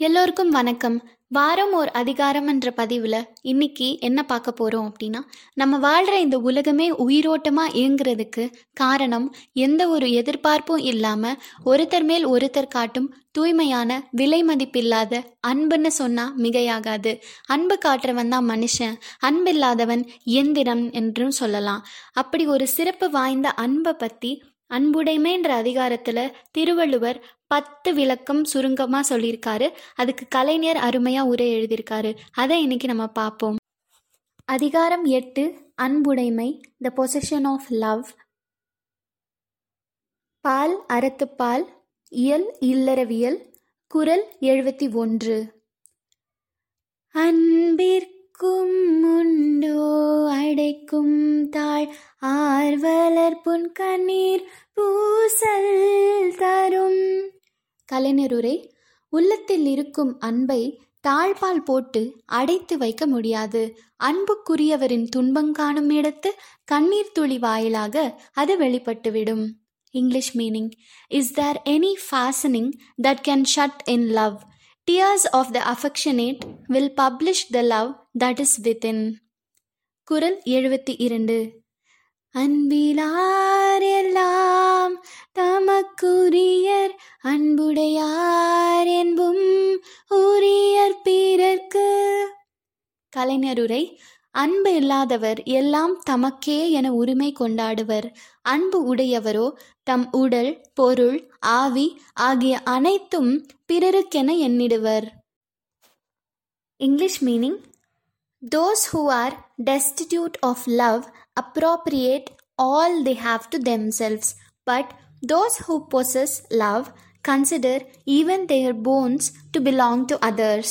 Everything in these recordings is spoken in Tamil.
எல்லோருக்கும் வணக்கம். வாரம் ஓர் அதிகாரம் என்ற பதிவில் இன்னைக்கு என்ன பார்க்க போகிறோம் அப்படின்னா நம்ம வாழ்கிற இந்த உலகமே உயிரோட்டமாக இயங்குறதுக்கு காரணம் எந்த ஒரு எதிர்பார்ப்பும் இல்லாமல் ஒருத்தர் மேல் ஒருத்தர் காட்டும் தூய்மையான விலை மதிப்பில்லாத அன்புன்னு சொன்னால் மிகையாகாது. அன்பு காட்டுறவன் தான் மனுஷன். அன்பில்லாதவன் எந்திரம் என்றும் சொல்லலாம். அப்படி ஒரு சிறப்பு வாய்ந்த அன்பை பற்றி அன்புடைமைன்ற அதிகாரத்தில் திருவள்ளுவர் பத்து விளக்கம் சுருங்கமாக சொல்லியிருக்காரு. அதுக்கு கலைஞர் அருமையாக உரை எழுதியிருக்காரு. அதை இன்னைக்கு நம்ம பார்ப்போம். அதிகாரம் எட்டு அன்புடைமை த பொசிஷன் ஆஃப் லவ் பால் அறத்துப்பால் இயல் இல்லறவியல் குரல் எழுபத்தி ஒன்று. அன்பிற்கும் உண்டோ அடைக்கும் தாழ் ஆர்வலர் புன் கண்ணீர் பூசல் தரும். கலைஞருரை உள்ளத்தில் இருக்கும் அன்பை தாழ்பால் போட்டு அடைத்து வைக்க முடியாது. அன்புக்குரியவரின் துன்பம் காணும் இடத்து கண்ணீர் துளி வாயிலாக அது வெளிப்பட்டுவிடும். English meaning is there any fastening that can shut in love tears of the affectionate will publish the love that is within குரல் எழுபத்தி இரண்டு. அன்பிலார் எல்லாம் தமக்குரியர் அன்புடையார் என்பும் உரியர் பிறர்க்கு. கலைஞருரை அன்பு இல்லாதவர் எல்லாம் தமக்கே என உரிமை கொண்டாடுவர். அன்பு உடையவரோ தம் உடல் பொருள் ஆவி ஆகிய அனைத்தும் பிறருக்கென எண்ணிடுவர். English meaning those who are destitute of love appropriate all they have to themselves, but those who possess love consider even their bones to belong to others.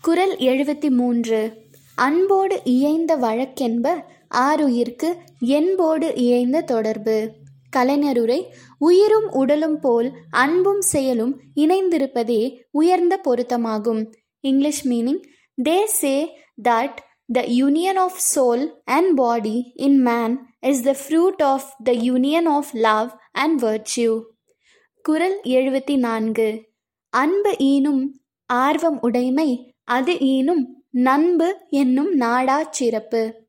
குரல் எழுபத்தி மூன்று அன்போடு இயைந்த வழக்கென்ப ஆறுயிர்க்கு என்போடு இயைந்த தொடர்பு. கலைஞருரை உயிரும் உடலும் போல் அன்பும் செயலும் இணைந்திருப்பதே உயர்ந்த பொருத்தமாகும். English meaning they say that The union of soul and body in man is the fruit of the union of love and virtue. குரல் எழுபத்தி நான்கு அன்பு ஈனும் ஆர்வம் உடைமை அது ஈனும் நண்பு என்னும் நாடா சிறப்பு.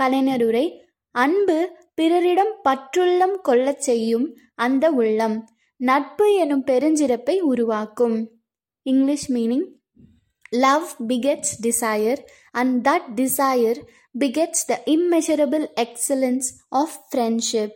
கலைஞருரை அன்பு பிறரிடம் பற்றுள்ளம் கொள்ளச் செய்யும் அந்த உள்ளம் நட்பு எனும் பெருஞ்சிறப்பை உருவாக்கும். English meaning Love begets desire, and that desire begets the immeasurable excellence of friendship.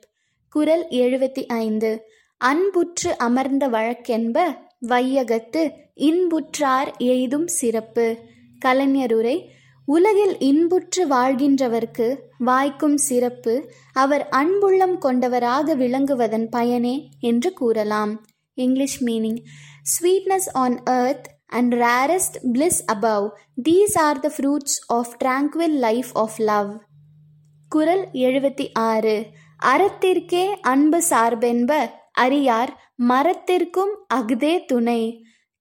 குரல் எழுபத்தி ஐந்து. அன்புற்று அமர்ந்த வழக்கென்ப வையகத்து இன்புற்றார் எய்தும் சிறப்பு. கலைஞருரை உலகில் இன்புற்று வாழ்கின்றவர்க்கு வாய்க்கும் சிறப்பு அவர் அன்புள்ளம் கொண்டவராக விளங்குவதன் பயனே என்று கூறலாம். English meaning. Sweetness on earth and rarest bliss above. These are the fruits of tranquil life of love. குரல் எழுபத்தி ஆறு அறத்திற்கே அன்பு சார்பென்ப அரியார் மரத்திற்கும் அஃதே துணை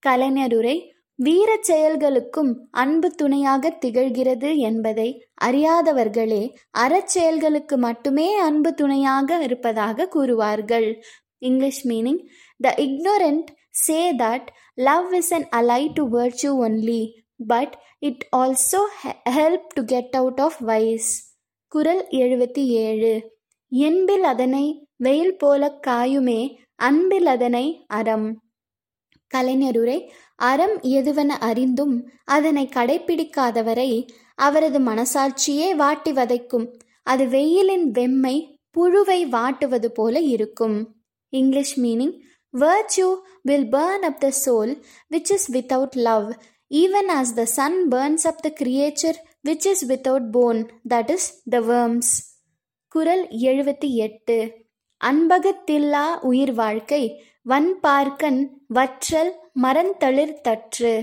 கலைஞருரை வீரச் செயல்களுக்கும் அன்பு துணையாக திகழ்கிறது என்பதை அறியாதவர்களே அறச்செயல்களுக்கு மட்டுமே அன்பு துணையாக இருப்பதாக கூறுவார்கள் English meaning the ignorant say that love is an ally to virtue only, but it also help to get out of vice. குரல் எழுபத்தி ஏழு. என்பில் அதனை வெயில் போல காயுமே அன்பில் அதனை அறம். கலைஞருரை அறம் எதுவென அறிந்தும் அதனை கடைபிடிக்காதவரை அவரது மனசாட்சியே வாட்டி வதைக்கும். அது வெயிலின் வெம்மை புழுவை வாட்டுவது போல இருக்கும். English meaning Virtue will burn up the soul which is without love, even as the sun burns up the creature which is without bone, that is, the worms. குரல் எழுபத்தி எட்டு அன்பகத்தில்லா உயிர் வாழ்க்கை வன்பார்க்கன் வற்றல் மரந்தளிர் தற்று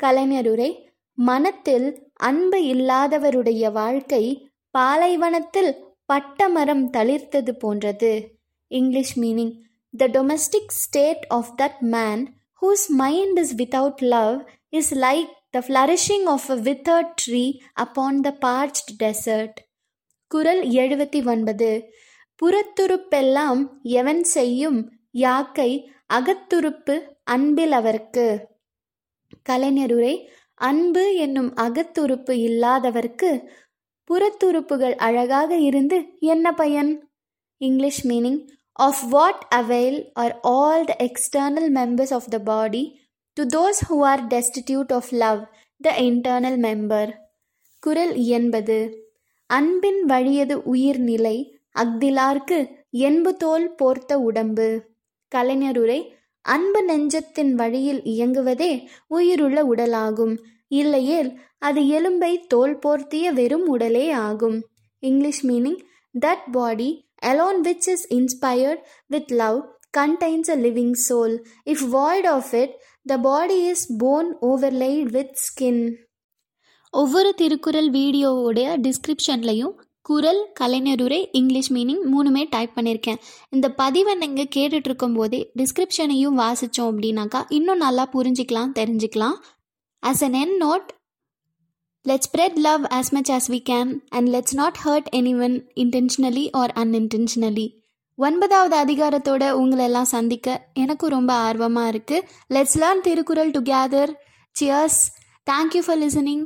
கலைஞருரை மனத்தில் அன்பு இல்லாதவருடைய வாழ்க்கை பாலைவனத்தில் பட்டமரம் தளிர்த்தது போன்றது English meaning The domestic state of that man whose mind is without love is like the flourishing of a withered tree upon the parched desert. குரல் எழுபத்தி ஒன்பது. புறத்துருப்பெல்லாம் எவன் செய்யும் யாக்கை அகத்துருப்பு அன்பில் அவர்க்கு? கலைஞருரை அன்பு என்னும் அகத்துருப்பு இல்லாதவர்க்கு புறத்துறுப்புகள் அழகாக இருந்து என்ன பயன்? English meaning of what avail are all the external members of the body to those who are destitute of love the internal member குரல் என்பது அன்பின் வழியது உயிர் நிலை அக்திலார்க்கு என்பு தோல் போர்த்த உடம்பு. கலைஞருரை அன்பு நெஞ்சத்தின் வழியில் இயங்குவதே உயிருள்ள உடலாகும். இல்லையேல் அது எலும்பை தோல் போர்த்திய வெறும் உடலே ஆகும். English meaning that body alone which is inspired with love contains a living soul. If void of it the body is bone overlaid with skin. ஒவ்வொரு திருக்குறள் வீடியோவுடைய டிஸ்கிரிப்ஷன்லையும் குரல் கலைஞருரை இங்கிலீஷ் மீனிங் மூணுமே டைப் பண்ணியிருக்கேன். இந்த பதிவை நீங்கள் கேட்டுட்ருக்கும் போதே டிஸ்கிரிப்ஷனையும் வாசித்தோம் அப்படின்னாக்கா இன்னும் நல்லா புரிஞ்சிக்கலாம் தெரிஞ்சுக்கலாம். As an end note let's spread love as much as we can and let's not hurt anyone intentionally or unintentionally ஒன்பதாவது அதிகாரத்தோட உங்களெல்லாம் சந்திக்க எனக்கும் ரொம்ப ஆர்வமாக இருக்குது let's learn Thirukkural together cheers thank you for listening